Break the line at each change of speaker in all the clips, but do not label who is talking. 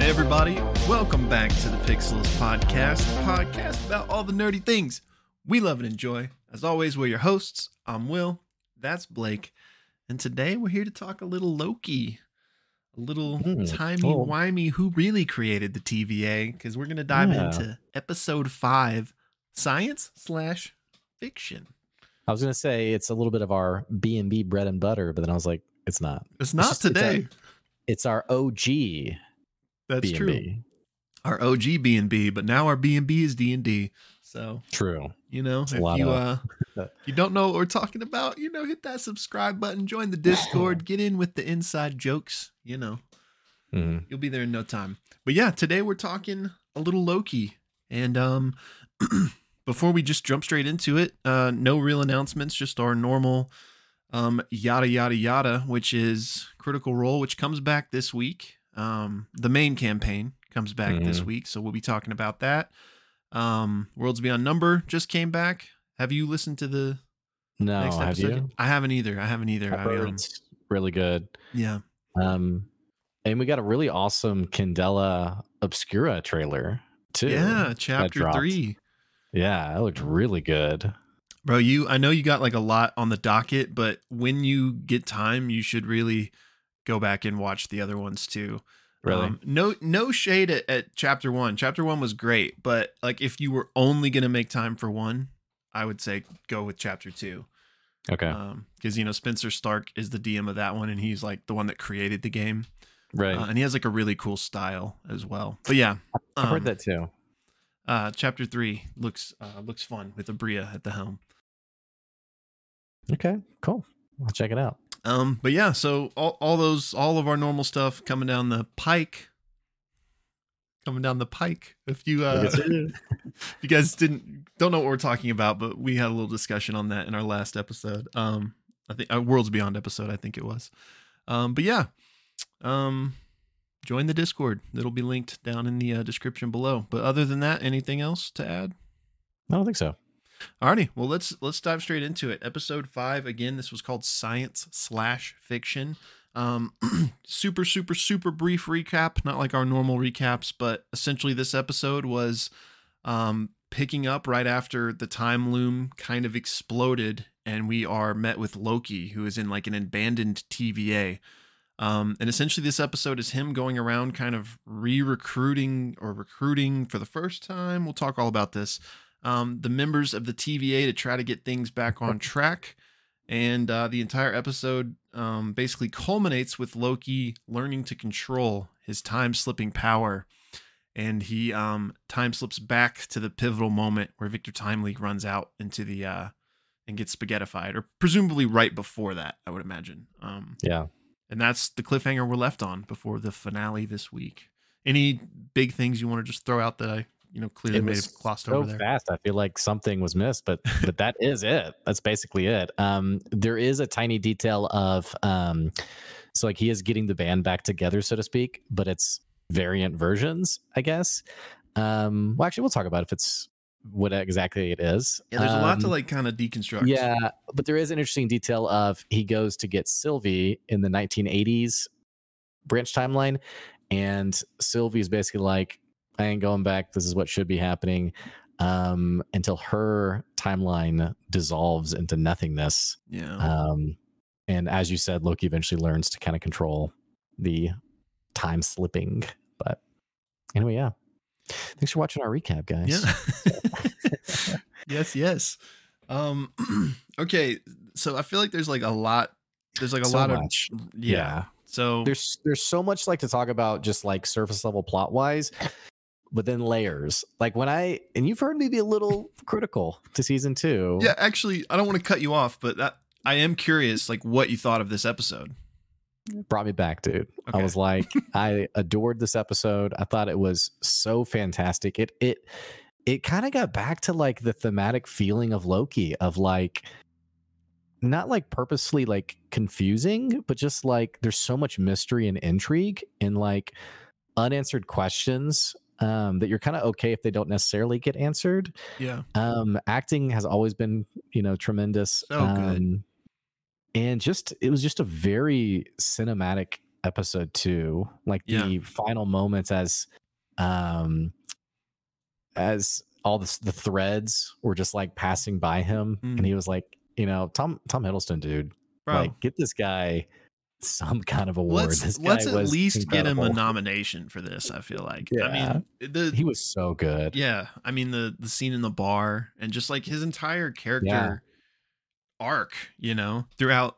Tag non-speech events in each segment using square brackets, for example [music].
Everybody, welcome back to the Pixels Podcast, podcast about all the nerdy things we love and enjoy. As always, we're your hosts. I'm Will, that's Blake, and today we're here to talk a little Loki, little
Hmm,
timey
cool.
wimey who really created the TVA, because we're gonna dive
Yeah.
into episode five, science slash fiction.
I was gonna say it's a little bit of our B and B bread and butter, but then I was like, it's not.
It's not
just- it's
today.
It's our OG
That's
B and
true. Our OG B and B, but now our B and B is D and D. So
True.
You know,
It's
if you
of-
uh [laughs] you don't know what we're talking about, you know, hit that subscribe button, join the Discord, get in with the inside jokes, you know.
Mhm.
You'll be there in no time. But yeah, today we're talking a little Loki. And um [clears throat] before we just jump straight into it, uh no real announcements, just our normal um yada yada yada, which is Critical Role, which comes back this week. Um the main campaign comes back this
Mhm.
week, so we'll be talking about that. Um Worlds Beyond Number just came back. Have you listened to the
No,
next
have
episode?
you?
I haven't either. I haven't either.
I've
I, um,
it's really good.
yeah.
Um, and we got a really awesome Candela Obscura trailer too.
Yeah, chapter 3.
Yeah, that looked really good.
Bro, you I know you got like a lot on the docket, but when you get time, you should really go back and watch the other ones too.
Really.
Um, no no shade at, at chapter 1. Chapter 1 was great, but like if you were only going to make time for one, I would say go with chapter 2.
okay.
Um cuz you know Spenser Starke is the DM of that one and he's like the one that created the game.
right.
Uh, and he has like a really cool style as well. But yeah.
I've
um,
heard that too.
Uh, chapter three looks uh, looks fun with Aabria at the helm.
Okay, cool. I'll check it out.
Um, but yeah, so all, all those all of our normal stuff coming down the pike, coming down the pike. If you uh,
you. [laughs]
if you guys didn't don't know what we're talking about, but we had a little discussion on that in our last episode. Um, I think our Worlds Beyond episode, I think it was. Um, but yeah, um, join the Discord. It'll be linked down in the uh, description below. But other than that, anything else to add?
I don't think so.
Alrighty, well let's let's dive straight into it. Episode five again. This was called Science slash Fiction. Um, [clears throat] super super super brief recap, not like our normal recaps, but essentially this episode was um, picking up right after the time loom kind of exploded, and we are met with Loki, who is in like an abandoned TVA. Um, and essentially, this episode is him going around kind of re recruiting or recruiting for the first time. We'll talk all about this um, the members of the TVA to try to get things back on track. And uh, the entire episode um, basically culminates with Loki learning to control his time slipping power. And he um, time slips back to the pivotal moment where Victor Timely runs out into the uh, and gets spaghettified, or presumably right before that, I would imagine. Um,
Yeah.
and that's the cliffhanger we're left on before the finale this week. Any big things you want to just throw out that I, you know, clearly
it
may have glossed
so
over there?
fast. I feel like something was missed, but but that [laughs] is it. That's basically it. Um, there is a tiny detail of um, so like he is getting the band back together, so to speak, but it's variant versions, I guess. Um, well, actually, we'll talk about if it's what exactly it is.
Yeah, there's a lot to
Um,
like kind of deconstruct.
Yeah, but there is an interesting detail of he goes to get Sylvie in the 1980s branch timeline, and Sylvie's basically like, "I ain't going back. This is what should be happening." Um, until her timeline dissolves into nothingness.
yeah.
Um, and as you said, Loki eventually learns to kind of control the time slipping. But anyway, yeah. Thanks for watching our recap, guys.
Yeah. [laughs] yes, yes. Um [clears throat] okay, so I feel like there's like a lot there's like a
So
lot
much.
of yeah.
yeah.
So
there's there's so much like to talk about just like surface level plot wise but then layers. Like when i and you've heard me be a little [laughs] critical to season two.
Yeah, actually I don't want to cut you off, but that I am curious like what you thought of this episode.
brought me back dude. I was like [laughs] i adored this episode. I thought it was so fantastic. It it it kind of got back to like the thematic feeling of loki of like not like purposely like confusing but just like there's so much mystery and intrigue and like unanswered questions um, that you're kind of okay if they don't necessarily get answered.
Yeah.
Um, acting has always been, you know, tremendous.
So good.
um, And just it was just a very cinematic episode too. Like
Yeah.
the final moments as um as all the, the threads were just like passing by him
Mm.
and he was like, you know, Tom Tom Hiddleston, dude,
Bro,
like get this guy some kind of award.
let's
this guy
let's at least get him a nomination for this. I feel like.
Yeah.
I mean, the
He was so good.
yeah, I mean the the scene in the bar and just like his entire character arc, you know, throughout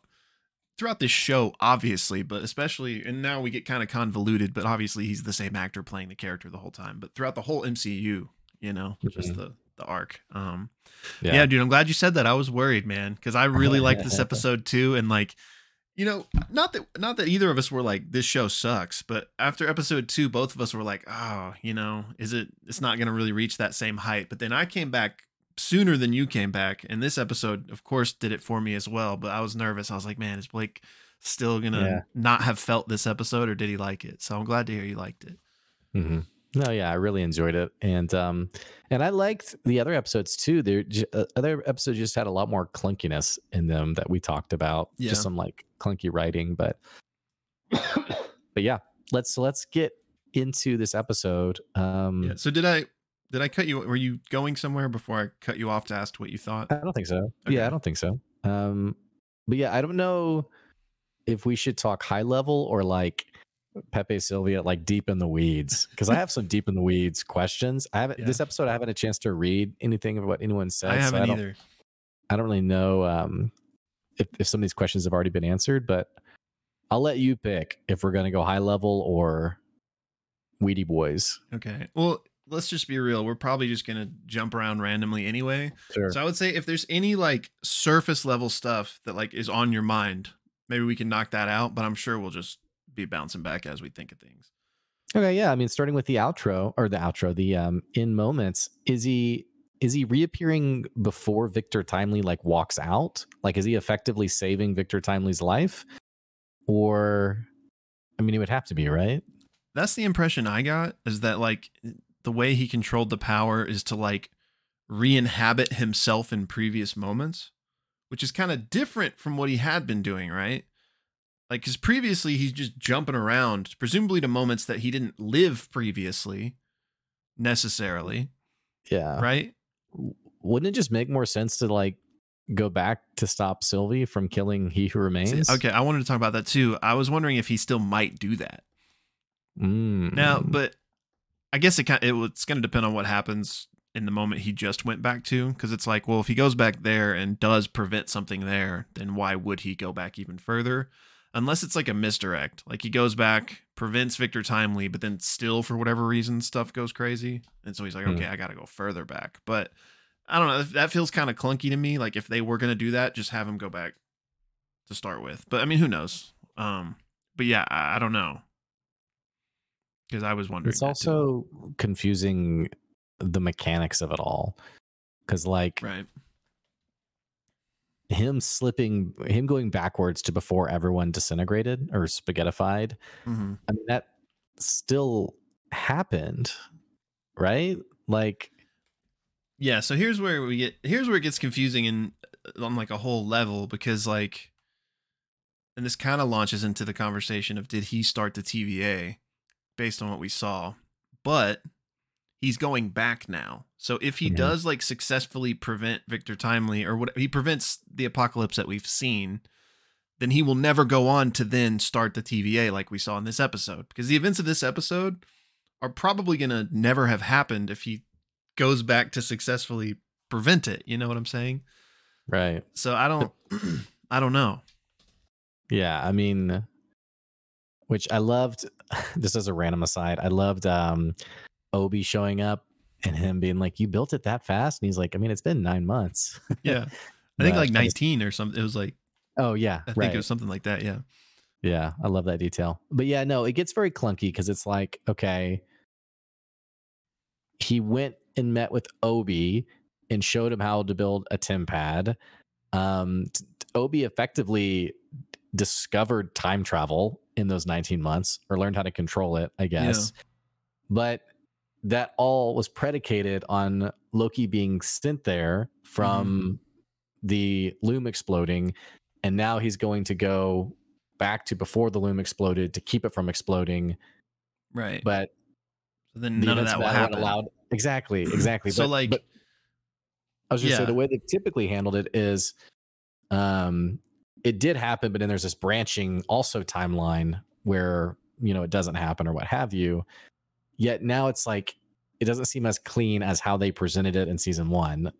throughout this show, obviously, but especially and now we get kind of convoluted, but obviously he's the same actor playing the character the whole time. But throughout the whole MCU, you know, just
Mhm.
the the arc. Um yeah. dude, I'm glad you said that. I was worried, man, because I really liked this [laughs] episode too, and like. You know, not that not that either of us were like this show sucks, but after episode 2 both of us were like, "Oh, you know, is it it's not going to really reach that same height." But then I came back sooner than you came back, and this episode of course did it for me as well, but I was nervous. I was like, "Man, is Blake still going to
Yeah.
not have felt this episode or did he like it?" So I'm glad to hear you liked it.
hmm No, yeah, I really enjoyed it, and um, and I liked the other episodes too. There, uh, other episodes just had a lot more clunkiness in them that we talked about.
Yeah.
Just some like clunky writing, but [coughs] but yeah, let's let's get into this episode. Um,
Yeah. So did I did I cut you were you going somewhere before I cut you off to ask what you thought?
I don't think so.
Okay.
Yeah, I don't think so. Um, but yeah, I don't know if we should talk high level or like Pepe Silvia, like deep in the weeds, because I have some deep in the weeds questions. I haven't
Yeah.
this episode. I haven't a chance to read anything of what anyone said.
I haven't
don't,
either.
I don't really know um, if if some of these questions have already been answered, but I'll let you pick if we're going to go high level or weedy boys.
Okay. Well, let's just be real. We're probably just going to jump around randomly anyway.
Sure.
So I would say if there's any like surface level stuff that like is on your mind, maybe we can knock that out, but I'm sure we'll just be bouncing back as we think of things.
Okay, yeah. I mean, starting with the outro or the outro, the um in moments, is he is he reappearing before Victor Timely like walks out? Like, is he effectively saving Victor Timely's life? Or I mean, it would have to be, right?
That's the impression I got is that like the way he controlled the power is to like re-inhabit himself in previous moments, which is kind of different from what he had been doing, right? Like cuz previously he's just jumping around presumably to moments that he didn't live previously necessarily,
Yeah.
right?
Wouldn't it just make more sense to like go back to stop Sylvie from killing he who remains?
See, okay, I wanted to talk about that too. I was wondering if he still might do that.
Mm.
Now, but I guess it kind of, it, it's going to depend on what happens in the moment he just went back to because it's like, well, if he goes back there and does prevent something there, then why would he go back even further? Unless it's like a misdirect, like he goes back, prevents Victor Timely, but then still for whatever reason stuff goes crazy, and so he's like,
Hmm.
okay, I got to go further back. But I don't know, that feels kind of clunky to me. Like if they were going to do that, just have him go back to start with. But I mean, who knows? Um, but yeah, I, I don't know because I was wondering.
it's
that too.
also confusing the mechanics of it all. Cause like
right.
Him slipping him going backwards to before everyone disintegrated or spaghettified
hmm
i mean that still happened right like
Yeah. So here's where we get here's where it gets confusing in on like a whole level because like, and this kind of launches into the conversation of did he start the TVA based on what we saw, but he's going back now. So if he
Mhm.
does like successfully prevent Victor Timely or what he prevents the apocalypse that we've seen, then he will never go on to then start the TVA like we saw in this episode because the events of this episode are probably going to never have happened if he goes back to successfully prevent it. You know what I'm saying?
right
So I don't, [clears throat] [clears throat] I don't know.
yeah i mean which i loved [laughs] just as a random aside i loved um obi showing up and him being like you built it that fast and he's like i mean it's been nine months [laughs]
Yeah. I think like 19 or something. It was like,
oh yeah
I think
right
it was something like that. Yeah.
Yeah, I love that detail. But yeah, no, it gets very clunky because it's like, okay, he went and met with Obi and showed him how to build a TemPad. Um, Obi effectively discovered time travel in those 19 months or learned how to control it, I guess. But that all was predicated on Loki being sent there from the loom exploding, and now he's going to go back to before the loom exploded to keep it from exploding.
Right.
But
so then
the
none of that will happen.
allowed [clears throat] exactly, exactly.
So
but,
like
but I was just say the way they typically handled it is, um, it did happen, but then there's this branching also timeline where you know it doesn't happen or what have you. Yet now it's like it doesn't seem as clean as how they presented it in season one.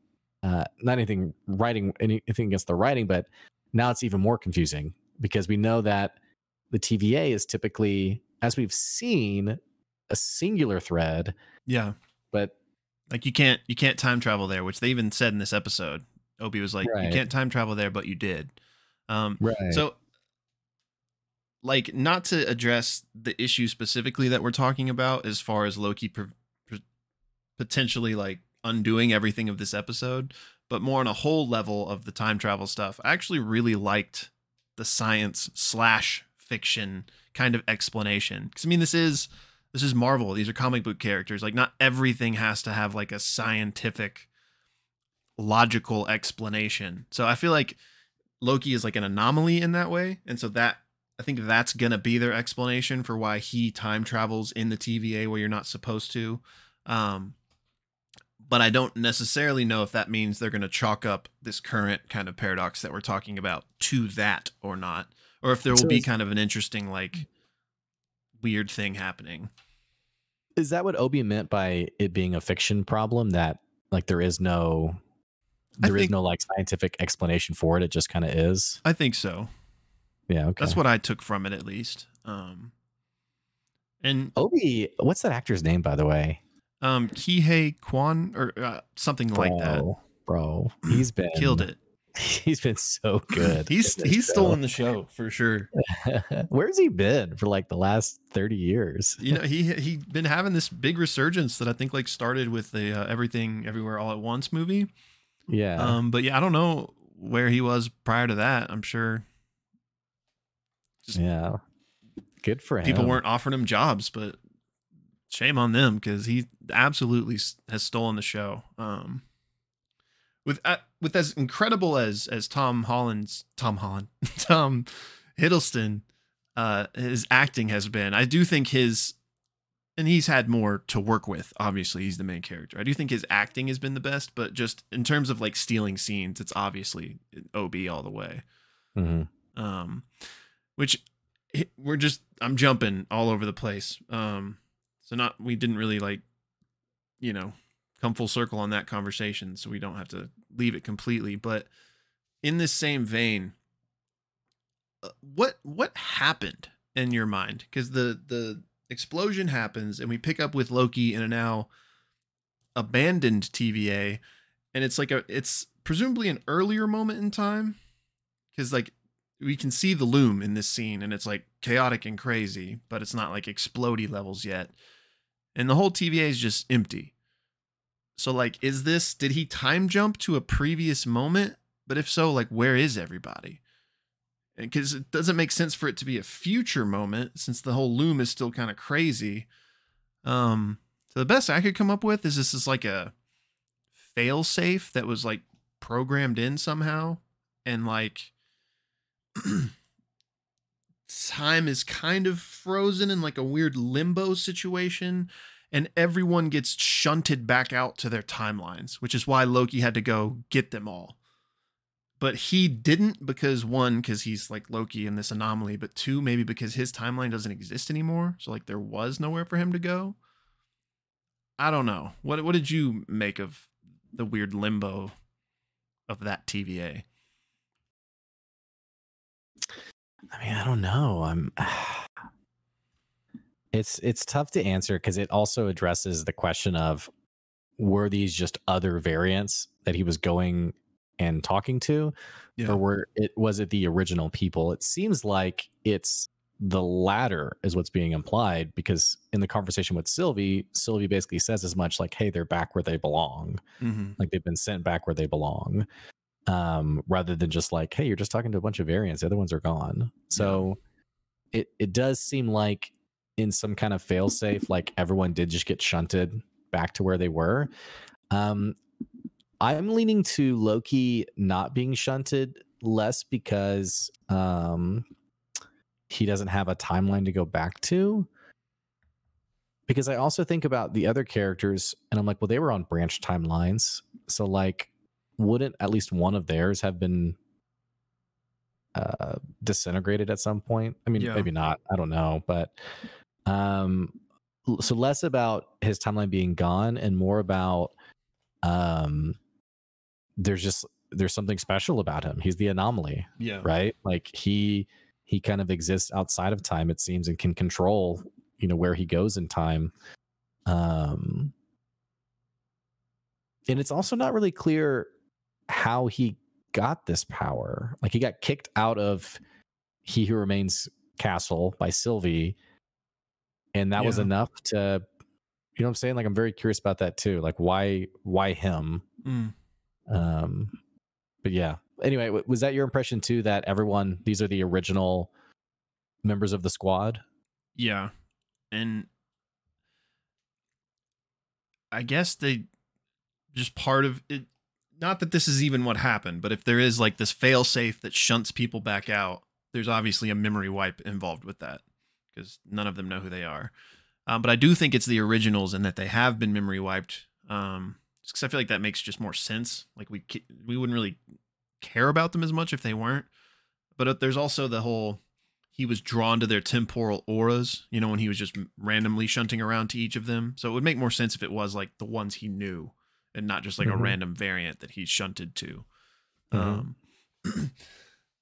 Uh, not anything writing anything against the writing, but now it's even more confusing because we know that the TVA is typically, as we've seen, a singular thread,
yeah.
but
Like you can't you can't time travel there, which they even said in this episode. Obi was like, "You can't time travel there, but you did." Um,
right.
So, like, not to address the issue specifically that we're talking about, as far as Loki potentially like undoing everything of this episode, but more on a whole level of the time travel stuff. I actually really liked the science slash fiction kind of explanation because I mean, this is this is Marvel. These are comic book characters. Like, not everything has to have like a scientific, logical explanation. So I feel like Loki is like an anomaly in that way. And so that I think that's gonna be their explanation for why he time travels in the TVA where you're not supposed to. Um but I don't necessarily know if that means they're gonna chalk up this current kind of paradox that we're talking about to that or not. Or if there will
So
be kind of an interesting like weird thing happening.
is that what Obi meant by it being a fiction problem? That like there is no, there is
think-
no like scientific explanation for it. It just kind of is.
I think so.
Yeah. Okay.
That's what I took from it at least. Um and
Obi. What's that actor's name, by the way?
um Ke Huy Quan or uh, something like that.
Bro, Bro, [clears throat] he's been
Killed it. [laughs]
He's been so good.
he's [laughs] he's
show.
stolen the show for sure. [laughs]
Where's he been for like the last thirty years?
You know, he he been having this big resurgence that I think like started with the uh, Everything Everywhere All at Once movie.
Yeah.
Um, but yeah, I don't know where he was prior to that. I'm sure just
yeah. Good for him.
people weren't offering him jobs, but shame on them because he absolutely has stolen the show. Um, with uh, with as incredible as as Tom Holland's Tom Holland [laughs] Tom Hiddleston, uh, his acting has been. I do think his and he's had more to work with. Obviously, he's the main character. I do think his acting has been the best, but just in terms of like stealing scenes, it's obviously Ob all the way
Mhm.
um which we're just i'm jumping all over the place. Um so not we didn't really like you know come full circle on that conversation so we don't have to leave it completely. But in this same vein uh, what what happened in your mind? Because the the explosion happens and we pick up with loki in a now abandoned tva and it's like a it's presumably an earlier moment in time? Because like we can see the loom in this scene and it's like chaotic and crazy but it's not like explody levels yet. And the whole tva is just empty. So like is this did he time jump to a previous moment? But if so like where is everybody? Because it doesn't make sense for it to be a future moment since the whole loom is still kind of crazy. Um so the best i could come up with is this is like a fail safe that was like programmed in somehow and like time is kind of frozen in like a weird limbo situation and everyone gets shunted back out to their timelines which is why loki had to go get them all. But he didn't because one because he's like loki in this anomaly but two maybe because his timeline doesn't exist anymore so like there was nowhere for him to go. I don't know. What what did you make of the weird limbo of that tva
I mean, I don't know. I'm. [sighs] It's it's tough to answer because it also addresses the question of were these just other variants that he was going and talking to,
Yeah.
or were it was it the original people? It seems like it's the latter is what's being implied because in the conversation with Sylvie, Sylvie basically says as much like, "Hey, they're back where they belong."
mm-hmm.
like they've been sent back where they belong um rather than just like hey you're just talking to a bunch of variants the other ones are gone so it it does seem like in some kind of fail safe like everyone did just get shunted back to where they were. Um, I'm leaning to Loki not being shunted less because um, he doesn't have a timeline to go back to. Because I also think about the other characters and I'm like, well, they were on branch timelines. So, like, wouldn't at least one of theirs have been uh, disintegrated at some point? I mean,
Yeah.
maybe not. I don't know. But um, so less about his timeline being gone and more about um, there's just there's something special about him. He's the anomaly,
Yeah.
right? Like he he kind of exists outside of time, it seems, and can control you know where he goes in time. Um, and it's also not really clear how he got this power. Like he got kicked out of He Who Remains castle by Sylvie, and that was enough to you know what I'm saying? Like I'm very curious about that too. Like why why him?
Mm.
Um but yeah. Anyway, was that your impression too that everyone these are the original members of the squad?
Yeah. And I guess they just part of it not that this is even what happened, but if there is like this fail safe that shunts people back out, there's obviously a memory wipe involved with that because none of them know who they are. Um, but I do think it's the originals and that they have been memory wiped. Um, because I feel like that makes just more sense. Like we we wouldn't really care about them as much if they weren't. But uh, there's also the whole he was drawn to their temporal auras, you know, when he was just randomly shunting around to each of them. So it would make more sense if it was like the ones he knew and not just like a
Mhm.
random variant that he shunted to.
Mhm.
Um, [clears throat]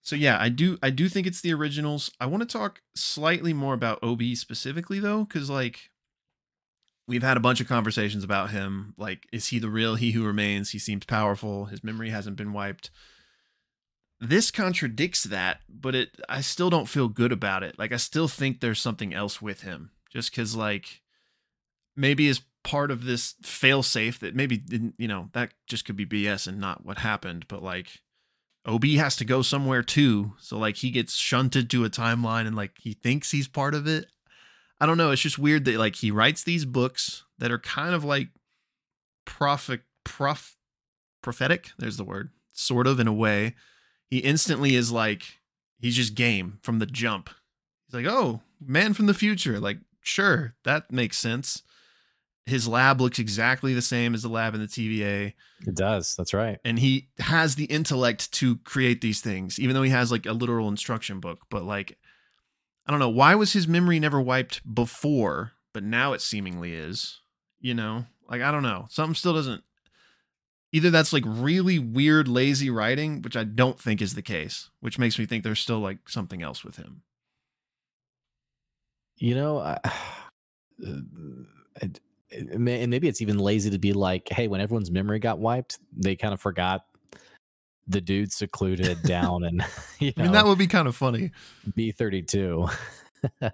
so yeah, I do I do think it's the originals. I want to talk slightly more about OB specifically though, because like we've had a bunch of conversations about him. Like, is he the real he who remains? He seems powerful. His memory hasn't been wiped. This contradicts that, but it I still don't feel good about it. Like I still think there's something else with him. Just cause like maybe as part of this fail safe that maybe didn't, you know, that just could be BS and not what happened, but like OB has to go somewhere too. So like he gets shunted to a timeline and like he thinks he's part of it. I don't know. It's just weird that like he writes these books that are kind of like prophet prof prophetic. There's the word. Sort of in a way. He instantly is like he's just game from the jump. He's like, "Oh, man from the future." Like, sure, that makes sense. His lab looks exactly the same as the lab in the TVA
It does. That's right.
and he has the intellect to create these things even though he has like a literal instruction book. But like i don't know. Why was his memory never wiped before but now it seemingly is? You know? Like i don't know. Something still doesn't either that's like really weird lazy writing which i don't think is the case which makes me think there's still like something else with him.
You know, I, [sighs] uh, it, it may, and maybe it's even lazy to be like, hey, when everyone's memory got wiped, they kind of forgot the dude secluded down and [laughs] you
i mean that would be kind of funny
B thirty two. [laughs]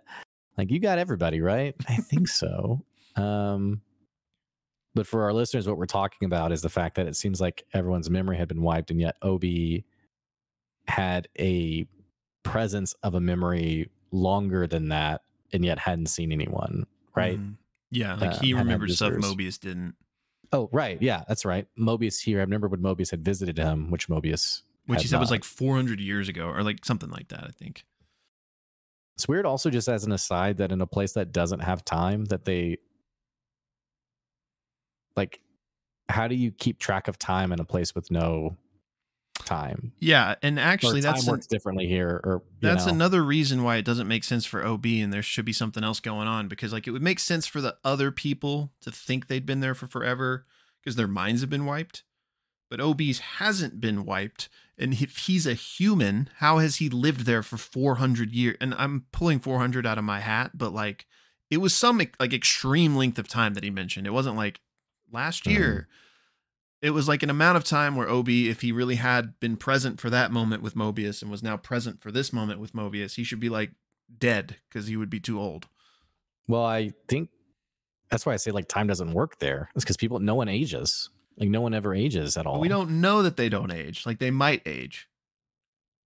Like you got everybody right. I think so. Um, but for our listeners, what we're talking about is the fact that it seems like everyone's memory had been wiped, and yet Obi had a presence of a memory longer than that, and yet hadn't seen anyone. Right.
Mhm. Yeah like
Uh,
he remembered stuff mobius didn't
Oh, right. Yeah, that's right. Mobius here. I remember when Mobius had visited him, which Mobius.
which he said was like 400 years ago or like something like that i think
It's weird, also, just as an aside, that in a place that doesn't have time, that they like, how do you keep track of time in a place with no time?
yeah and actually that's an-
works differently here, or
That's
know.
another reason why it doesn't make sense for OB and there should be something else going on because like it would make sense for the other people to think they'd been there for forever because their minds have been wiped. But OB's hasn't been wiped and if he's a human, how has he lived there for 400 years? And I'm pulling 400 out of my hat, but like it was some like extreme length of time that he mentioned. It wasn't like last
Mhm.
year. It was like an amount of time where OB, if he really had been present for that moment with Mobius and was now present for this moment with Mobius, he should be like dead because he would be too old.
Well, I think that's why I say like time doesn't work there. It's because people, no one ages. Like no one ever ages at all.
We don't know that they don't age. Like they might age.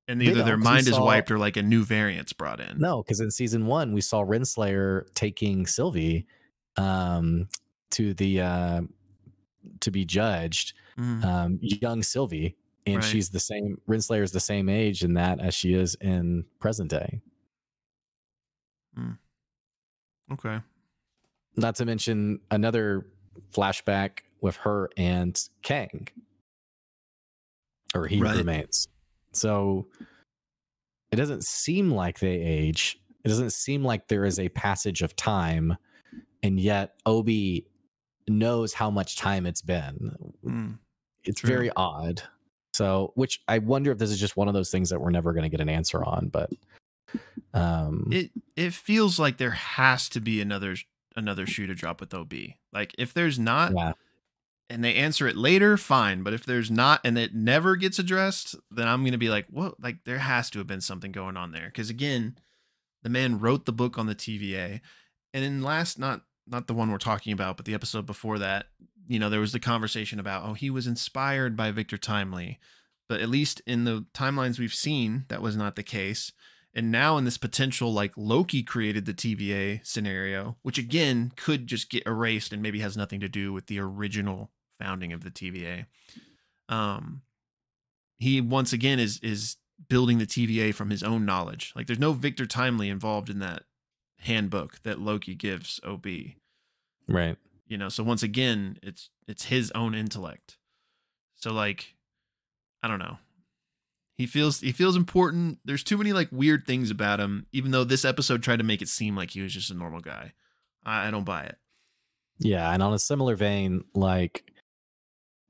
And either their mind is wiped or like a new variant's brought in.
No, because in season one we saw Renslayer taking Sylvie, um, to the uh, to be judged,
Mm,
um, young Sylvie, and
Right.
she's the same. Renslayer is the same age in that as she is in present day.
okay.
Not to mention another flashback with her and Kang, or he
Right.
remains. So it doesn't seem like they age. It doesn't seem like there is a passage of time, and yet Obi knows how much time it's been.
Mm,
It's
True.
very odd. So, which I wonder if this is just one of those things that we're never going to get an answer on. But um,
It it feels like there has to be another another shoe to drop with OB. Like if there's not,
yeah,
and they answer it later, fine. But if there's not, and it never gets addressed, then I'm gonna be like, what? Like there has to have been something going on there. Because again, the man wrote the book on the TVA, and in last not not the one we're talking about, but the episode before that, you know, there was the conversation about oh he was inspired by Victor Timely, but at least in the timelines we've seen, that was not the case. And now in this potential like Loki created the TVA scenario, which again could just get erased and maybe has nothing to do with the original founding of the TVA. Um he once again is is building the TVA from his own knowledge. Like there's no Victor Timely involved in that handbook that Loki gives OB.
Right.
You know, so once again, it's it's his own intellect. So like I don't know. He feels he feels important. There's too many like weird things about him, even though this episode tried to make it seem like he was just a normal guy. I, I don't buy it.
Yeah, and on a similar vein, like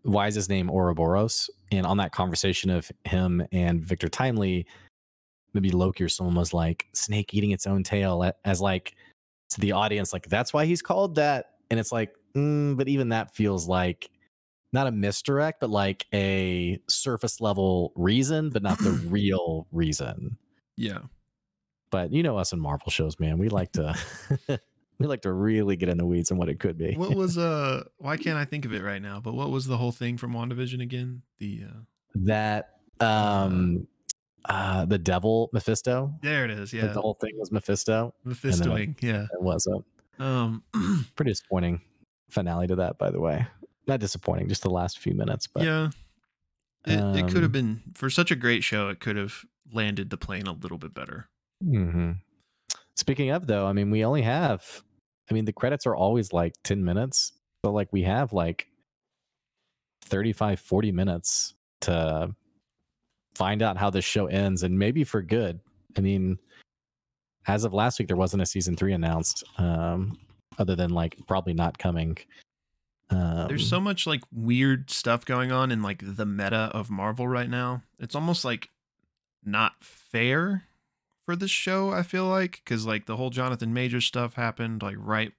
why is his name Ouroboros? And on that conversation of him and Victor Timely, maybe Loki or someone was like snake eating its own tail as like to the audience, like that's why he's called that. And it's like, mm, but even that feels like not a misdirect, but like a surface level reason, but not the [laughs] real reason.
Yeah.
But you know us in Marvel shows, man. We like to [laughs] we like to really get in the weeds on what it could be.
What was [laughs] uh why can't I think of it right now? But what was the whole thing from WandaVision again? The uh
that um uh the devil Mephisto.
there it is.
Like
Yeah.
the whole thing was Mephisto.
Mephistoing. Yeah.
It wasn't.
Um [clears throat]
Pretty disappointing finale to that, by the way. Not disappointing, just the last few minutes. But
yeah. It, it could have
um,
been for such a great show. It could have landed the plane a little bit better.
Mhm. speaking of though, I mean, we only have I mean, the credits are always like 10 minutes, but like we have like 35, 40 minutes to find out how this show ends and maybe for good. I mean, as of last week, there wasn't a season three announced, um, other than like probably not coming. Um,
There's so much like weird stuff going on in like the meta of Marvel right now. It's almost like not fair for this show, I feel like, cuz like the whole Jonathan Majors stuff happened like right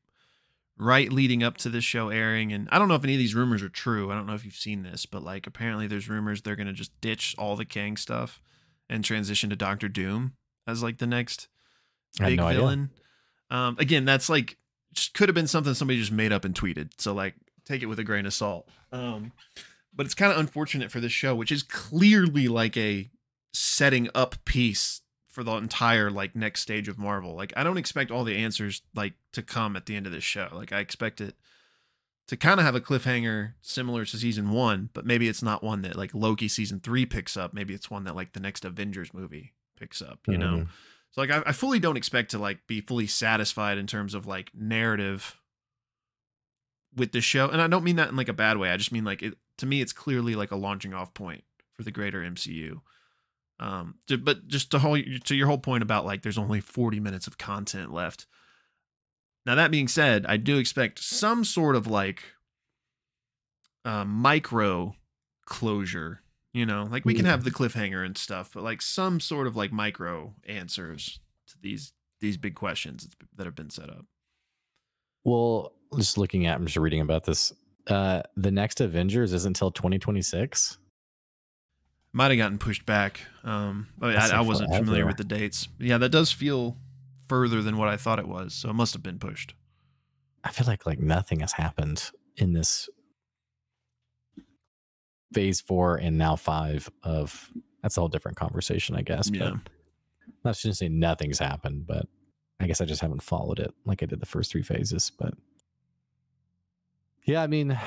right leading up to this show airing and I don't know if any of these rumors are true. I don't know if you've seen this, but like apparently there's rumors they're going to just ditch all the Kang stuff and transition to Doctor Doom as like the next big
no
villain. Um, again, that's like just could have been something somebody just made up and tweeted. So like take it with a grain of salt. Um, but it's kind of unfortunate for this show, which is clearly like a setting up piece for the entire like next stage of Marvel. Like I don't expect all the answers like to come at the end of this show. Like I expect it to kind of have a cliffhanger similar to season one, but maybe it's not one that like Loki season three picks up. Maybe it's one that like the next Avengers movie picks up. You know.
Mhm.
So like I, I fully don't expect to like be fully satisfied in terms of like narrative with the show. And I don't mean that in like a bad way. I just mean like it to me it's clearly like a launching off point for the greater MCU. Um to, but just to whole to your whole point about like there's only 40 minutes of content left. Now that being said, I do expect some sort of like uh micro closure you know like we can have the cliffhanger and stuff but like some sort of like micro answers to these these big questions that have been set up
Well, just looking at, I'm just reading about this. Uh, the next Avengers isn't until 2026.
Might have gotten pushed back um I, I, I wasn't familiar with the dates yeah that does feel further than what i thought it was so it must have been pushed
I feel like like nothing has happened in this phase four and now five of that's a whole different conversation, I guess.
Yeah.
But not to say nothing's happened, but I guess I just haven't followed it like I did the first three phases. But Yeah, I mean,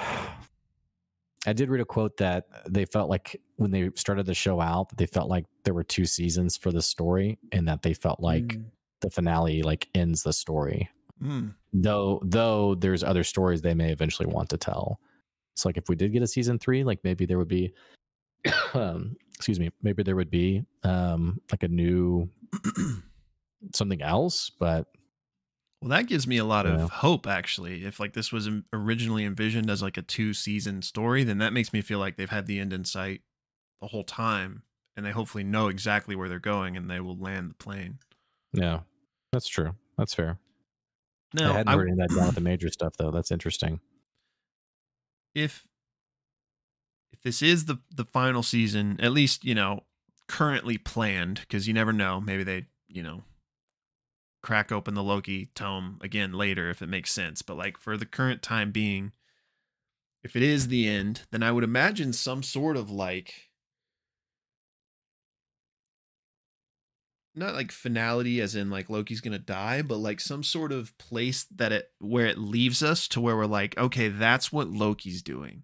I did read a quote that they felt like when they started the show out, they felt like there were two seasons for the story, and that they felt like
Mm.
the finale like ends the story.
Mm.
Though, though there's other stories they may eventually want to tell. So, like, if we did get a season three, like maybe there would be, um, [coughs] excuse me, maybe there would be um like a new [clears throat] something else. But
Well, that gives me a lot of
Yeah.
hope actually. If like this was originally envisioned as like a two season story, then that makes me feel like they've had the end in sight the whole time and they hopefully know exactly where they're going and they will land the plane.
yeah, that's true. That's fair.
Now,
I hadn't
I-
heard any of that down with the [clears throat] major stuff though. That's interesting.
if if this is the the final season, at least, you know, currently planned because you never know, maybe they, you know, crack open the Loki tome again later if it makes sense, but like for the current time being if it is the end, then I would imagine some sort of like not like finality as in like Loki's gonna die, but like some sort of place that it where it leaves us to where we're like, okay, that's what Loki's doing.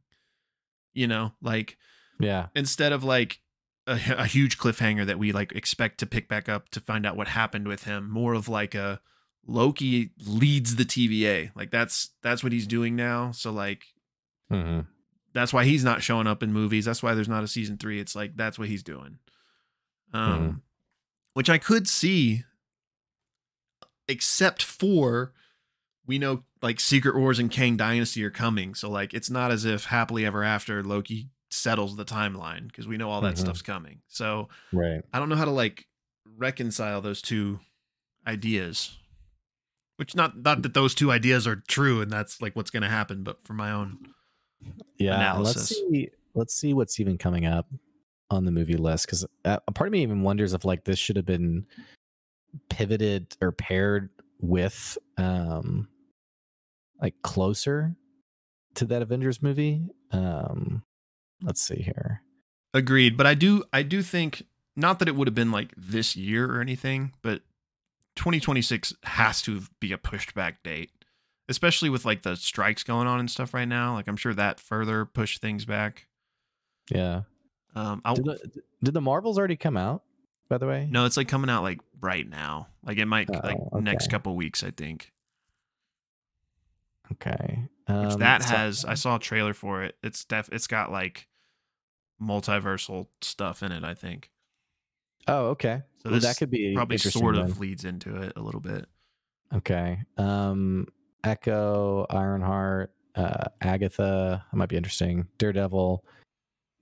You know, like
Yeah.
instead of like a, a huge cliffhanger that we like expect to pick back up to find out what happened with him, more of like a Loki leads the TVA. Like that's that's what he's doing now. So like
hmm
that's why he's not showing up in movies. That's why there's not a season three. It's like that's what he's doing. Um,
Mhm.
which I could see, except for we know like Secret Wars and Kang Dynasty are coming. So like it's not as if happily ever after Loki settles the timeline because we know all that
Mhm.
stuff's coming. So
Right.
I don't know how to like reconcile those two ideas. Which not not that those two ideas are true and that's like what's going to happen, but for my own
Yeah. and Let's see. Let's see what's even coming up on the movie list because uh, a part of me even wonders if like this should have been pivoted or paired with um like closer to that Avengers movie. Um let's see here.
Agreed, but I do I do think not that it would have been like this year or anything, but 2026 has to be a pushed back date. Especially with like the strikes going on and stuff right now. Like I'm sure that further pushed things back.
Yeah.
Um
Did the, did the Marvels already come out? By the way,
no, it's like coming out like right now. Like it might like
Oh,
next couple weeks, I think.
Okay.
Which
Um,
that
so-
has I saw a trailer for it. It's def it's got like multiversal stuff in it, I think.
Oh, okay.
So
Well,
this
that could be
Probably sort
then.
of leads into it a little bit.
Okay. Um, Echo, Ironheart, uh, Agatha. That might be interesting. Daredevil,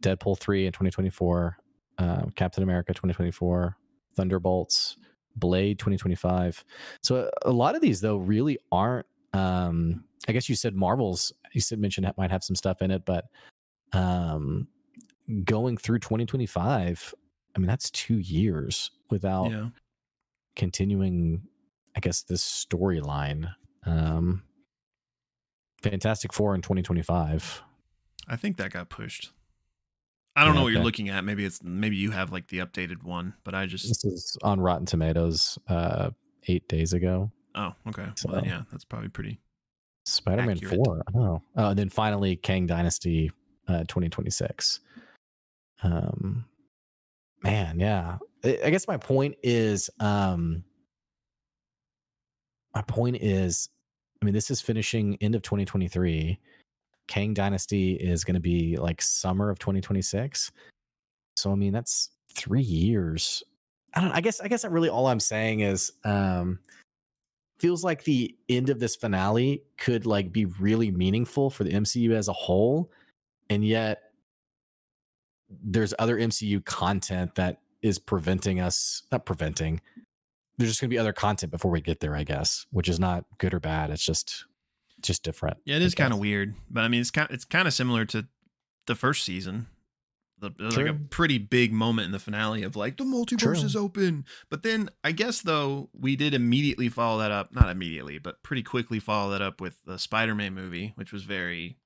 Deadpool three in 2024, um, Captain America 2024, Thunderbolts, Blade 2025. So a, a lot of these though really aren't. Um, I guess you said Marvels. You said mentioned that might have some stuff in it, but um, going through 2025. I mean, that's two years without
Yeah.
continuing i guess this storyline um fantastic four in 2025
I think that got pushed. I don't
Yeah,
know what you're looking at. Maybe it's maybe you have like the updated one, but I just
this is on rotten tomatoes uh eight days ago
oh okay. Well, yeah, that's probably pretty.
spider-man
Accurate.
4 oh oh and then finally kang dynasty uh 2026 um man yeah. I, guess my point is um my point is i mean this is finishing end of 2023 kang dynasty is going to be like summer of 2026 so i mean that's three years. I don't i guess i guess that really all i'm saying is um feels like the end of this finale could like be really meaningful for the mcu as a whole and yet there's other mcu content that is preventing us not preventing there's just going to be other content before we get there i guess which is not good or bad it's just just different
Yeah, it is kind of weird, but I mean it's kind it's kind of similar to the first season. The, it was like a pretty big moment in the finale of like the multiverse
True.
is open. But then I guess though we did immediately follow that up, not immediately, but pretty quickly follow that up with the Spider-Man movie, which was very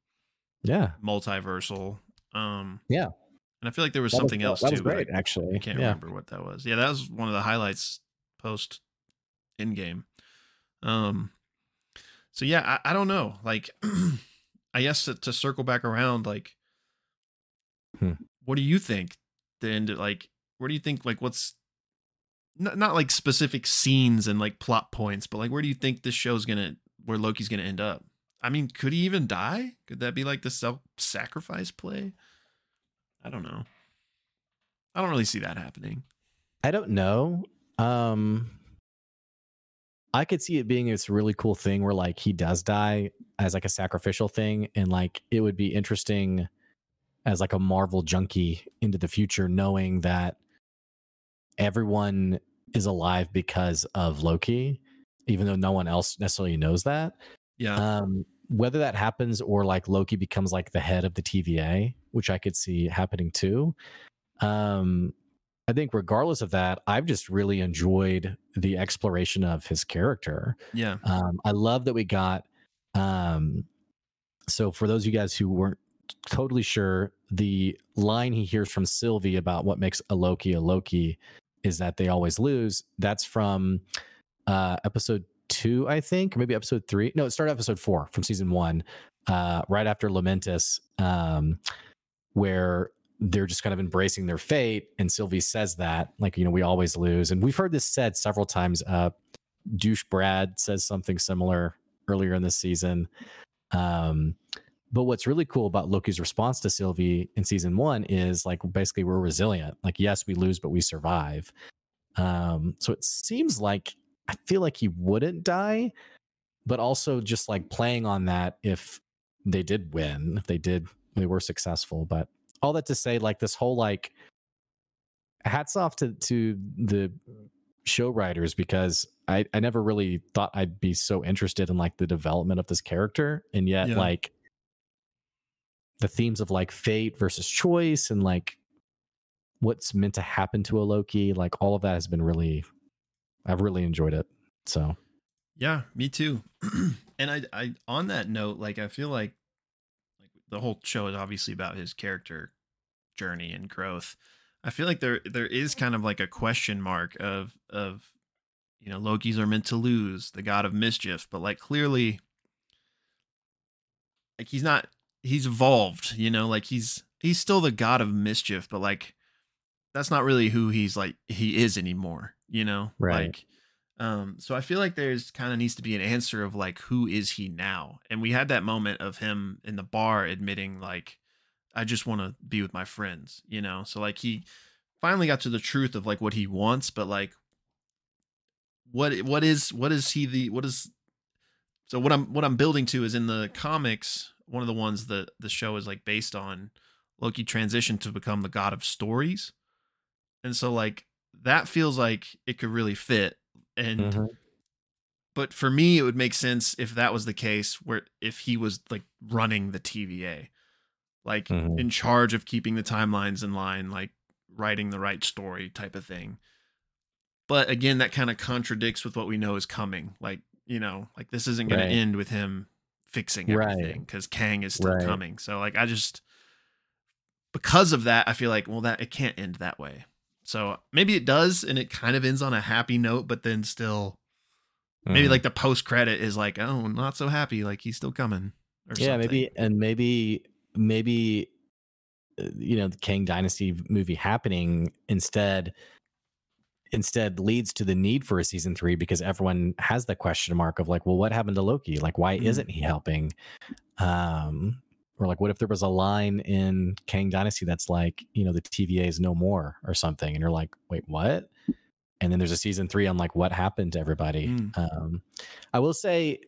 yeah
multiversal. Um
Yeah.
And I feel like there was
That was-
something else
that
too.
was
but I-
great actually
I can't
yeah
remember what that was. Yeah, that was one of the highlights post Endgame. Um so yeah, I, I don't know. Like [clears throat] I guess to, to circle back around, like,
Hmm.
what do you think? The end, like, where do you think, like, what's not, not like specific scenes and like plot points, but like, where do you think this show's gonna, where Loki's gonna end up? I mean, could he even die? Could that be like the self sacrifice play? I don't know. I don't really see that happening.
I don't know. Um I could see it being this really cool thing where like he does die as like a sacrificial thing and like it would be interesting as like a Marvel junkie into the future knowing that everyone is alive because of Loki even though no one else necessarily knows that.
Yeah.
Um whether that happens or like Loki becomes like the head of the TVA, which I could see happening too. Um I think regardless of that, I've just really enjoyed the exploration of his character.
yeah.
Um, I love that we got. Um, so for those of you guys who weren't totally sure, the line he hears from Sylvie about what makes a Loki a Loki is that they always lose. That's from uh, episode two, I think, or maybe episode three. No, it started episode four from season one, uh, right after Lamentis, um, where they're just kind of embracing their fate. And Sylvie says that, like, you know, we always lose. And we've heard this said several times. Uh, douche Brad says something similar earlier in this season. Um, but what's really cool about Loki's response to Sylvie in season one is like basically we're resilient. Like, yes, we lose, but we survive. Um, so it seems like I feel like he wouldn't die, but also just like playing on that if they did win, if they did, they were successful. But all that to say, like this whole like hats off to to the show writers because I I never really thought I'd be so interested in like the development of this character, and yet
Yeah.
like the themes of like fate versus choice and like what's meant to happen to a Loki, like all of that has been really, I've really enjoyed it. So
Yeah, me too. [clears throat] and I, I, on that note, like I feel like, like the whole show is obviously about his character journey and growth. I feel like there, there is kind of like a question mark of, of, you know, Loki's are meant to lose, the god of mischief, but like clearly, like he's not, he's evolved. You know, like he's, he's still the god of mischief, but like that's not really who he's like he is anymore. You know,
Right.
like um, so I feel like there's kind of needs to be an answer of like who is he now? And we had that moment of him in the bar admitting like I just want to be with my friends, you know. So like he finally got to the truth of like what he wants, but like what what is what is he the what is so what I'm what I'm building to is in the comics, one of the ones that the show is like based on, Loki transitioned to become the god of stories. And so like that feels like it could really fit and
Mhm.
but for me it would make sense if that was the case where if he was like running the TVA like
Mhm.
in charge of keeping the timelines in line like writing the right story type of thing but again that kind of contradicts with what we know is coming like you know like this isn't going
Right.
to end with him fixing
Right.
everything cuz Kang is still
Right.
coming so like I just because of that I feel like well that it can't end that way so maybe it does and it kind of ends on a happy note but then still maybe
Mhm.
like the post credit is like oh not so happy like he's still coming or
yeah,
something.
maybe, and maybe, maybe, uh, you know, the Kang Dynasty movie happening instead, instead leads to the need for a season three because everyone has the question mark of like, well, what happened to Loki? Like, why
Mhm.
isn't he helping? Um, or like, what if there was a line in Kang Dynasty that's like, you know, the TVA is no more or something, and you're like, wait, what? And then there's a season three on like what happened to everybody.
Mm.
Um, I will say,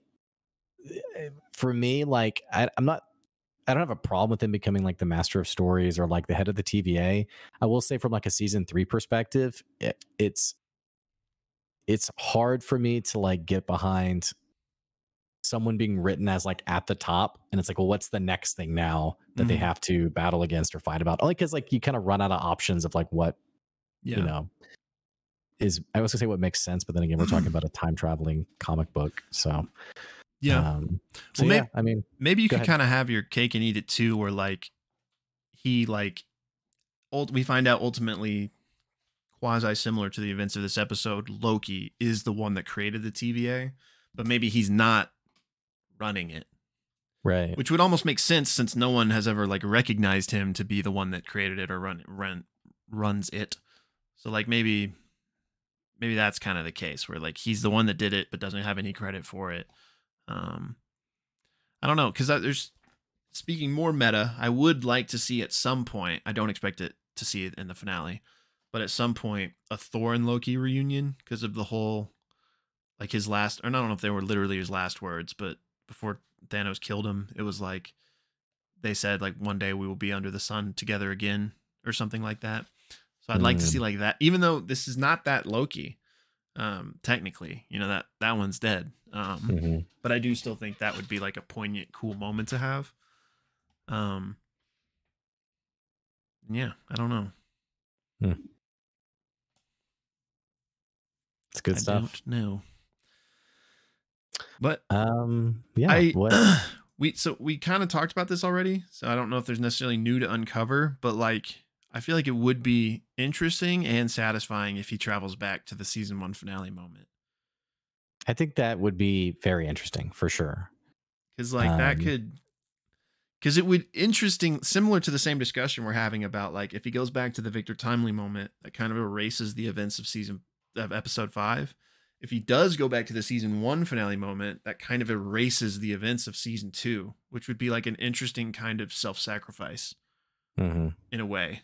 eh, for me, like I, I'm not, I don't have a problem with him becoming like the master of stories or like the head of the TVA. I will say, from like a season three perspective, it, it's it's hard for me to like get behind someone being written as like at the top and it's like well what's the next thing now that they
Mhm.
have to battle against or fight about? Only because like you kind of run out of options of like what
yeah.
you know is i was gonna say what makes sense but then again we're talking [laughs] about a time traveling comic book so
yeah.
um so
Well,
yeah
maybe-
i mean
maybe you could kind of have your cake and eat it too where like he like ult- we find out ultimately quasi similar to the events of this episode loki is the one that created the tva but maybe he's not running it
Right.
which would almost make sense since no one has ever like recognized him to be the one that created it or run run runs it. So like maybe maybe that's kind of the case where like he's the one that did it but doesn't have any credit for it. Um I don't know cuz there's speaking more meta, I would like to see at some point, I don't expect it to see it in the finale, but at some point a Thor and Loki reunion because of the whole like his last or I don't know if they were literally his last words, but before Thanos killed him, it was like they said like one day we will be under the sun together again or something like that. So I'd like to
Mm.
see like that, even though this is not that Loki, um, technically, you know that that one's dead. Um,
Mhm.
but I do still think that would be like a poignant, cool moment to have. Um, yeah, I don't know.
It's good
I
stuff.
don't know. But
Um. Yeah.
I
what? [clears throat]
we so we kind of talked about this already, so I don't know if there's necessarily new to uncover, but like I feel like it would be interesting and satisfying if he travels back to the season one finale moment.
I think that would be very interesting for sure.
Because like that
Um,
could because it would interesting similar to the same discussion we're having about like if he goes back to the Victor Timely moment, that kind of erases the events of season of episode five. If he does go back to the season one finale moment, that kind of erases the events of season two, which would be like an interesting kind of self-sacrifice
hmm
in a way.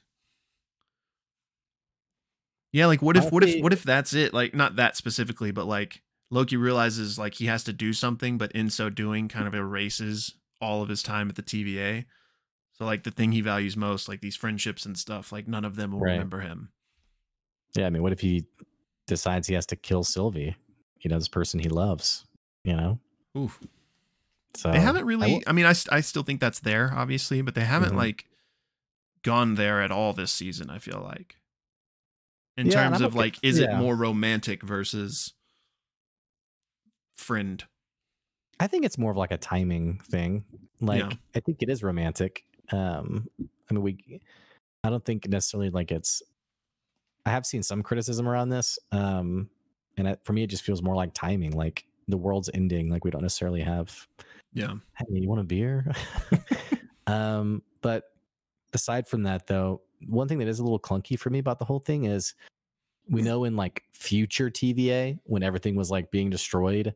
Yeah, like what if what if what if that's it? Like not that specifically, but like Loki realizes like he has to do something, but in so doing kind of erases all of his time at the TVA. So like the thing he values most, like these friendships and stuff, like none of them will
Right.
remember him.
Yeah. I mean, what if he decides he has to kill Sylvie? You know, this person he loves. You know.
Oof.
So
they haven't
I
really
will-
I, mean, I, I still think that's there, obviously, but they haven't
Mhm.
like gone there at all this season, I feel like. In
Yeah,
terms of
okay-
like, is it more romantic versus friend?
I think it's more of like a timing thing. Like
Yeah.
I think it is romantic. Um I mean we I don't think necessarily like it's I have seen some criticism around this. Um and for me it just feels more like timing like the world's ending like we don't necessarily have
Yeah.
hey, you want a beer? [laughs] um but aside from that though, one thing that is a little clunky for me about the whole thing is we know in like future TVA when everything was like being destroyed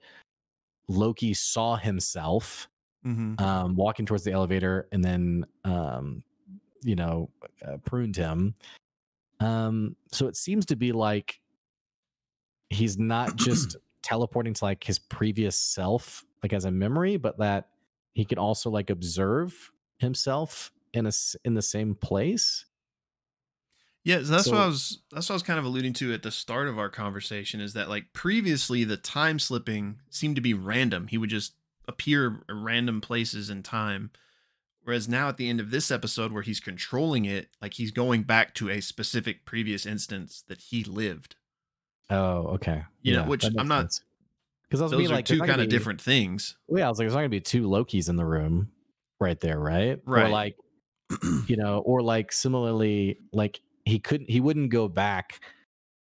Loki saw himself
Mm-hmm.
um, walking towards the elevator and then um, you know uh, pruned him um, so it seems to be like he's not [clears throat] just teleporting to like his previous self like as a memory but that he can also like observe himself in a in the same place
Yeah, so that's what I was that's what I was kind of alluding to at the start of our conversation is that like previously the time slipping seemed to be random. He would just appear at random places in time. Whereas now at the end of this episode where he's controlling it, like he's going back to a specific previous instance that he lived.
oh okay
You know, which I'm not-
because I was
Those
being
are
like
two kind of
be-
different things.
Yeah, I was like, there's not gonna be two Lokis in the room right there, right? Or
Right.
like, [clears throat] you know, or like similarly, like he couldn't, he wouldn't go back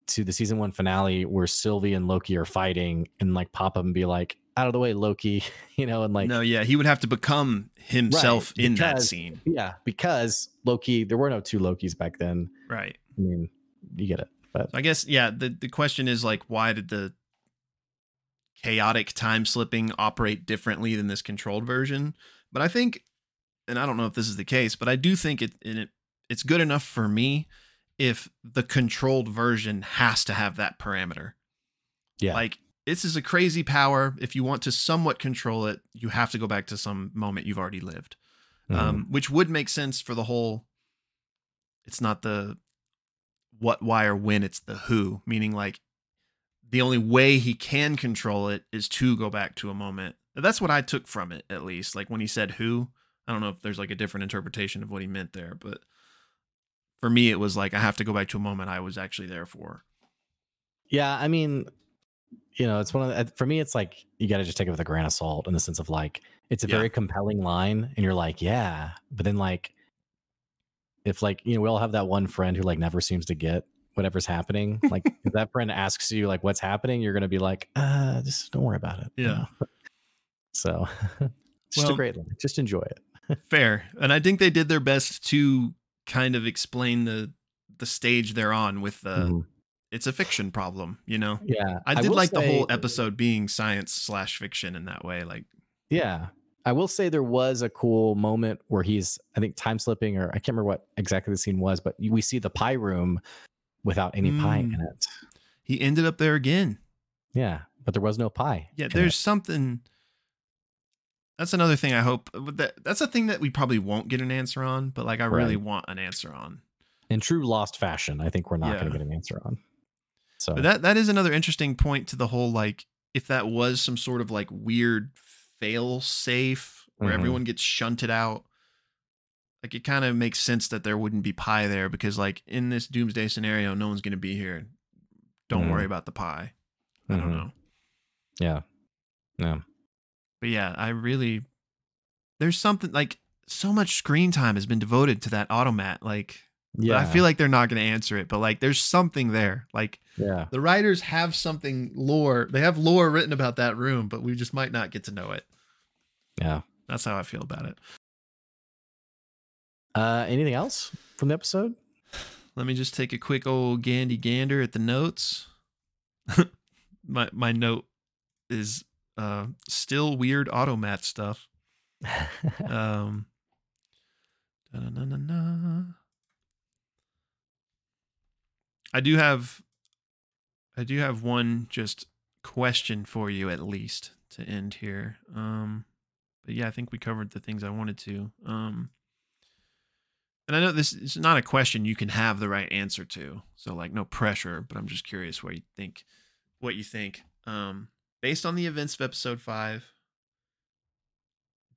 to the season one finale where Sylvie and Loki are fighting and like pop up and be like, out of the way, Loki, [laughs] you know, and like,
no, yeah, he would have to become himself in that scene.
yeah, because Loki, there were no two Lokis back then.
Right.
I mean, you get it, but
I guess yeah, the the question is like why did the chaotic time slipping operate differently than this controlled version? But I think and I don't know if this is the case, but I do think it, it it's good enough for me if the controlled version has to have that parameter.
yeah,
Like this is a crazy power. If you want to somewhat control it, you have to go back to some moment you've already lived
Mhm.
um, which would make sense for the whole. It's not the what, why, or when. It's the who, meaning like the only way he can control it is to go back to a moment. That's what I took from it, at least. Like when he said who, I don't know if there's like a different interpretation of what he meant there, but for me, it was like I have to go back to a moment I was actually there for.
Yeah, I mean, you know, it's one of the, for me. It's like you got to just take it with a grain of salt in the sense of like it's a
Yeah.
very compelling line, and you're like, yeah, but then like if like you know we all have that one friend who like never seems to get whatever's happening. Like [laughs] if that friend asks you like what's happening, you're gonna be like, uh, just don't worry about it.
Yeah. [laughs]
So [laughs] Just
Well-
a great line. Just enjoy it.
Fair. And I think they did their best to kind of explain the the stage they're on with the
Mhm.
It's a fiction problem, you know.
Yeah,
I did
will
like the whole episode being science slash fiction in that way. Like
Yeah. I will say there was a cool moment where he's, I think, time slipping, or I can't remember what exactly the scene was, but we see the pie room without any pie
Mm.
in it.
he ended up there again.
Yeah, but there was no pie.
Yeah, there's
it.
something. That's another thing I hope. That that's a thing that we probably won't get an answer on, but like I really want an answer on.
in true lost fashion. I think we're not going to get an answer on. So
But that that is another interesting point to the whole like if that was some sort of like weird fail safe where
Mhm.
everyone gets shunted out. Like it kind of makes sense that there wouldn't be pie there because like in this doomsday scenario, no one's going to be here. Don't
Mhm.
worry about the pie. I don't
Mhm.
know.
yeah, yeah,
But yeah, I really there's something like so much screen time has been devoted to that automat. Like but
yeah.
I feel like they're not going to answer it, but like there's something there. Like
yeah,
the writers have something lore. They have lore written about that room, but we just might not get to know it.
yeah.
That's how I feel about it.
Uh, anything else from the episode?
Let me just take a quick old gandy gander at the notes. [laughs] my my note is uh still weird automat stuff. [laughs] Um da-na-na-na-na. I do have I do have one just question for you at least to end here. Um but yeah, I think we covered the things I wanted to. Um and I know this is not a question you can have the right answer to. So like no pressure, but I'm just curious what you think what you think. Um based on the events of episode 5,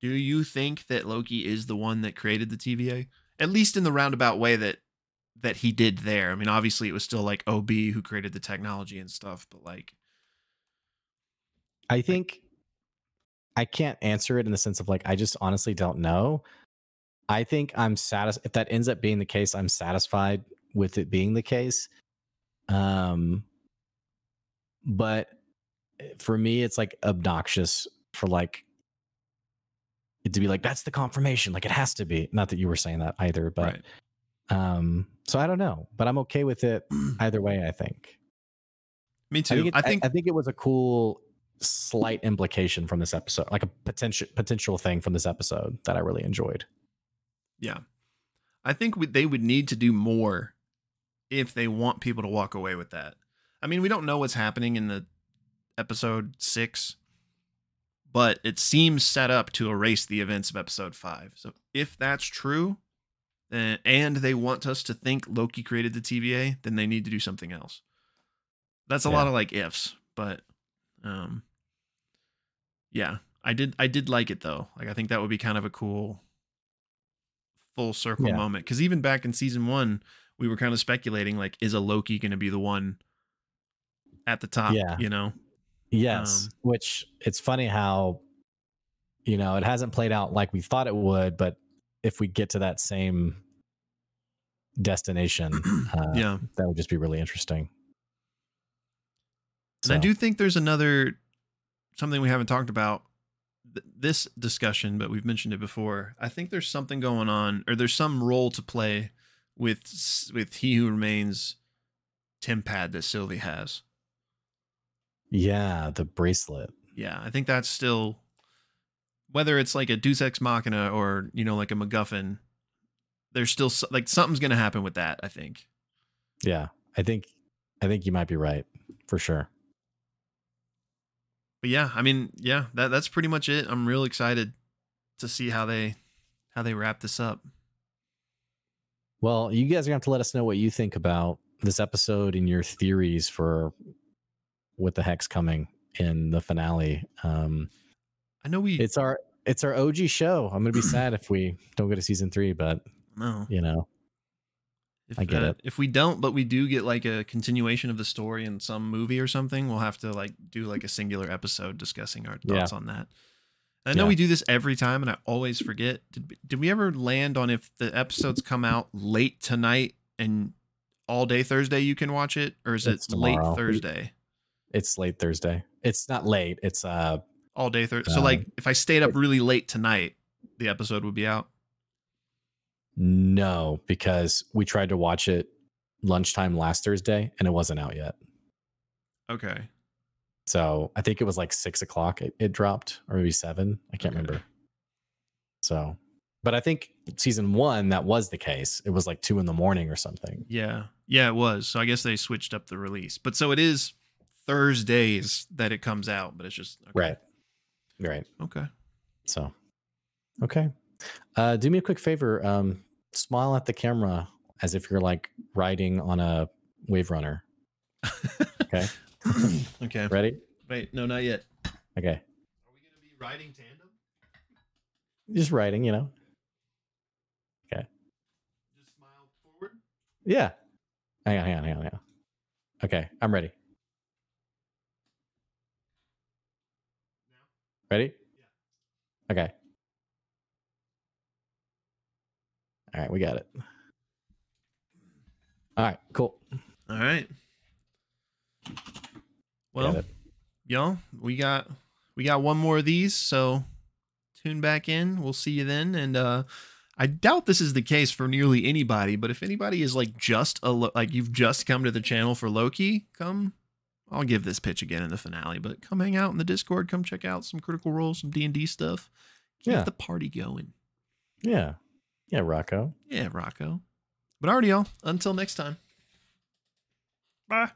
do you think that Loki is the one that created the TVA? At least in the roundabout way that that he did there. I mean, obviously it was still like OB who created the technology and stuff, but like
I think I can't answer it in the sense of like I just honestly don't know. I think I'm satisfied if that ends up being the case. I'm satisfied with it being the case. Um, but for me, it's like obnoxious for like to be like that's the confirmation. Like it has to be. Not that you were saying that either, but
right.
Um. So I don't know, but I'm okay with it [clears throat] either way. I think.
Me
I
too.
think, it,
I think
I, think it was a cool slight implication from this episode, like a potential potential thing from this episode that I really enjoyed.
Yeah. I think we, they would need to do more if they want people to walk away with that. I mean, we don't know what's happening in the episode six, but it seems set up to erase the events of episode five. So if that's true, then, and they want us to think Loki created the TVA, then they need to do something else. That's a
Yeah.
lot of like ifs, but um, yeah, I did I did like it though. Like I think that would be kind of a cool full circle
Yeah.
moment because even back in season one, we were kind of speculating like, is a Loki going to be the one at the top?
Yeah.
you know.
Yes,
Um,
which it's funny how you know it hasn't played out like we thought it would, but if we get to that same destination, [clears throat] uh,
yeah,
that would just be really interesting.
and I do think there's another something we haven't talked about th- this discussion, but we've mentioned it before. I think there's something going on, or there's some role to play with with He Who Remains TemPad that Sylvie has.
yeah, the bracelet.
Yeah, I think that's still whether it's like a Deus Ex Machina or you know like a MacGuffin. There's still like something's gonna happen with that. I think.
Yeah, I think I think you might be right for sure.
But yeah, I mean, yeah, that that's pretty much it. I'm real excited to see how they how they wrap this up.
Well, you guys are gonna have to let us know what you think about this episode and your theories for what the heck's coming in the finale. Um,
I know we
it's our it's our OG show. I'm gonna be [clears throat] sad if we don't get a season three, but
no.
you know,
If,
I get
uh,
it.
If we don't, but we do get like a continuation of the story in some movie or something, we'll have to like do like a singular episode discussing our
Yeah.
thoughts on that. I know
Yeah.
we do this every time, and I always forget. Did we- did we ever land on if the episodes come out late tonight and all day Thursday you can watch it, or is
It's
it late. Thursday?
it's late Thursday. It's not late. It's uh
all day Thursday. So like if I stayed up really late tonight, the episode would be out.
No, because we tried to watch it lunchtime last Thursday and it wasn't out yet.
Okay.
So I think it was like six o'clock it, it dropped, or maybe seven. I can't
Okay.
remember. So, but I think season one that was the case. It was like two in the morning or something.
Yeah. Yeah, it was. So I guess they switched up the release. But so it is Thursdays that it comes out, but it's just okay.
Right. Right.
Okay.
So, okay. Uh, do me a quick favor. Um, smile at the camera as if you're like riding on a wave runner. Okay. [laughs]
okay.
Ready?
Wait, no, not yet.
Okay.
Are we gonna be riding tandem?
Just riding, you know? Okay.
Just smile forward.
Yeah. Hang on, hang on, hang on, hang on. Okay. I'm ready. Ready? Yeah. Okay. All right, we got it. All right, cool.
All right. Well, y'all, we got we got one more of these, so tune back in. We'll see you then. And uh I doubt this is the case for nearly anybody, but if anybody is like just a Lo- like you've just come to the channel for Loki, come. I'll give this pitch again in the finale, but come hang out in the Discord. Come check out some Critical Role, some D and D stuff. Keep
Yeah.
the party going.
Yeah. Yeah, Rocco.
Yeah, Rocco. But alrighty, y'all. Until next time. Bye.